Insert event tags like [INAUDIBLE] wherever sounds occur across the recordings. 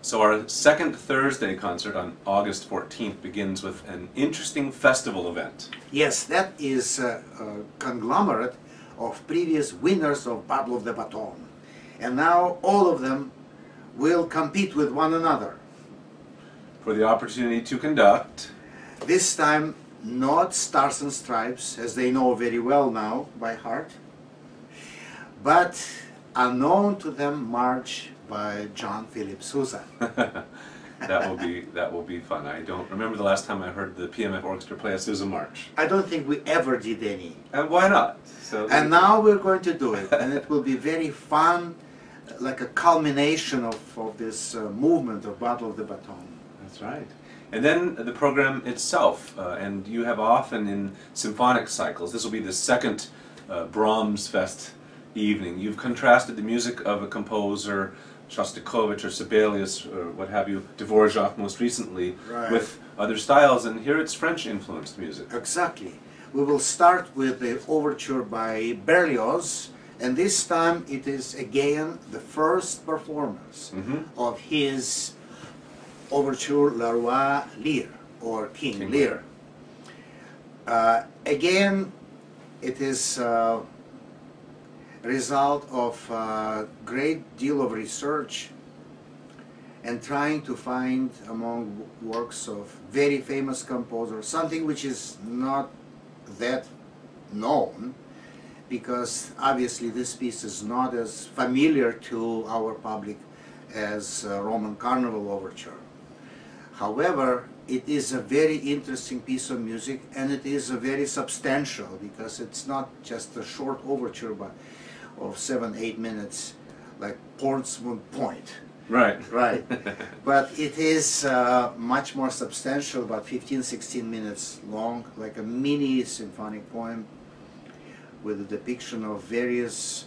So our second Thursday concert on August 14th begins with an interesting festival event. Yes, that is a, a conglomerate of previous winners of Battle of the Baton. And now all of them will compete with one another. For the opportunity to conduct This time, not Stars and Stripes, as they know very well now by heart, but unknown to them march by John Philip Sousa. [LAUGHS] that will be that will be fun. I don't remember the last time I heard the PMF Orchestra play a Sousa March. I don't think we ever did any. And why not? So And now we're going to do it, and it will be very fun, like a culmination of, of this uh, movement of Battle of the Baton. That's right. And then the program itself, uh, and you have often in symphonic cycles, this will be the second uh, Brahms Fest evening. You've contrasted the music of a composer, Shostakovich or Sibelius or what have you, Dvorak most recently, Right. with other styles, and here it's French influenced music. Exactly. We will start with the overture by Berlioz, and this time it is again the first performance Mhm. of his overture Le Roi Lear, or King, King Lear. Uh, again, it is uh, result of a great deal of research and trying to find among works of very famous composers something which is not that known because obviously this piece is not as familiar to our public as uh, Roman Carnival Overture. However, it is a very interesting piece of music and it is a very substantial because it's not just a short overture but of seven, eight minutes like Portsmouth Point. Right. Right. [LAUGHS] but it is uh, much more substantial, about 15, 16 minutes long, like a mini symphonic poem with a depiction of various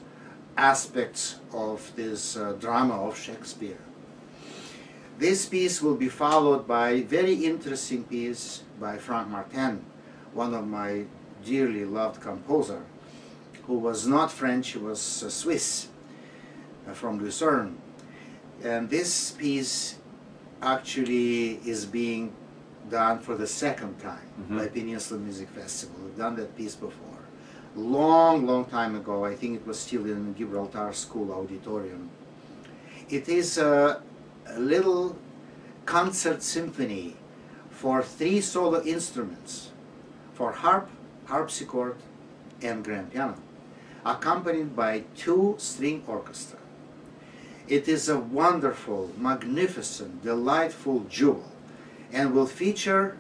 aspects of this uh, drama of Shakespeare. This piece will be followed by a very interesting piece by Frank Martin, one of my dearly loved composer, who was not French, he was uh, Swiss, uh, from Lucerne. And this piece actually is being done for the second time Mhm. by Peninsula Music Festival. We've done that piece before. Long, long time ago. I think it was still in Gibraltar School Auditorium. It is a, a little concert symphony for three solo instruments, for harp, harpsichord, and grand piano, accompanied by two string orchestra. It is a wonderful, magnificent, delightful jewel and will feature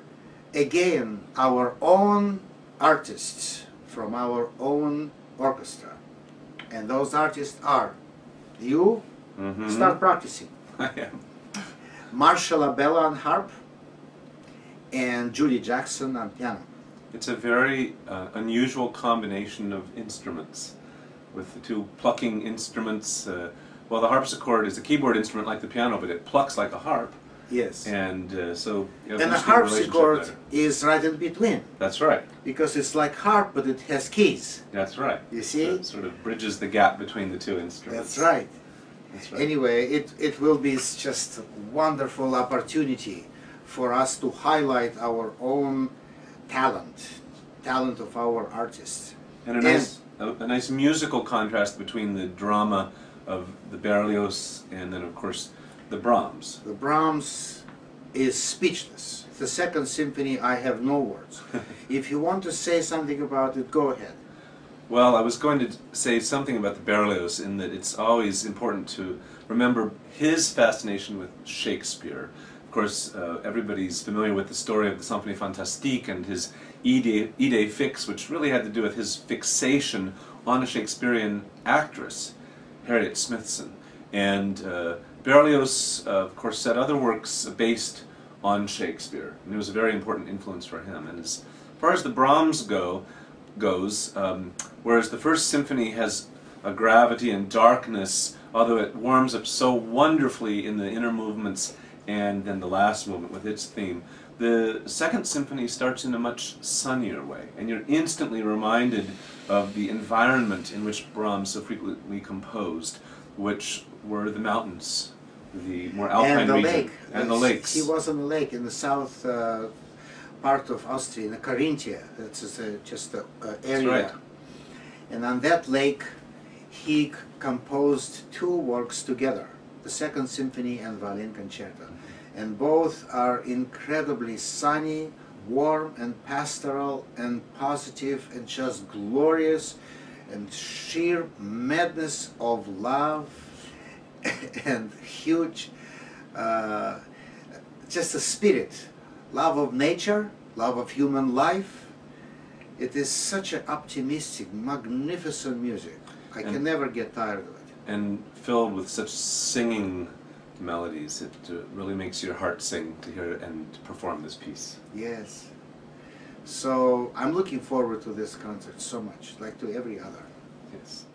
again our own artists from our own orchestra. And those artists are you, Mhm. start practicing. [LAUGHS] Marshall Abella on harp, and Judy Jackson on piano. It's a very uh, unusual combination of instruments, with the two plucking instruments. Uh, well, the harpsichord is a keyboard instrument like the piano, but it plucks like a harp, Yes. and uh, so you And the harpsichord is right in between That's right. because it's like harp, but it has keys. That's right. You see? So it sort of bridges the gap between the two instruments. That's right. That's right. Anyway, it, it will be just a wonderful opportunity for us to highlight our own talent, talent of our artists. And a nice, a, a nice musical contrast between the drama of the Berlioz and then, of course, the Brahms. The Brahms is speechless. The second symphony, I have no words. [LAUGHS] if you want to say something about it, go ahead. Well, I was going to say something about the Berlioz in that it's always important to remember his fascination with Shakespeare. Of course, uh, everybody's familiar with the story of the Symphonie Fantastique and his idée, idée fixe, which really had to do with his fixation on a Shakespearean actress, Harriet Smithson. And uh, Berlioz, uh, of course, set other works based on Shakespeare, and it was a very important influence for him. And as far as the Brahms go, goes, um, whereas the first symphony has a gravity and darkness, although it warms up so wonderfully in the inner movements and then the last movement with its theme. The second symphony starts in a much sunnier way, and you're instantly reminded of the environment in which Brahms so frequently composed, which were the mountains the more alpine and the region lake. and the Uh, lakes. He was on the lake in the south uh, part of Austria, in the Carinthia. That's just a, just a uh, area. right. And on that lake, he composed two works together, the Second Symphony and Violin Concerto. And both are incredibly sunny, warm, and pastoral, and positive, and just glorious, and sheer madness of love, [LAUGHS] and huge, uh, just a spirit, love of nature, love of human life. It is such an optimistic, magnificent music. I can never get tired of it. And filled with such singing melodies. It uh, really makes your heart sing to hear and to perform this piece. Yes. So I'm looking forward to this concert so much, like to every other. Yes.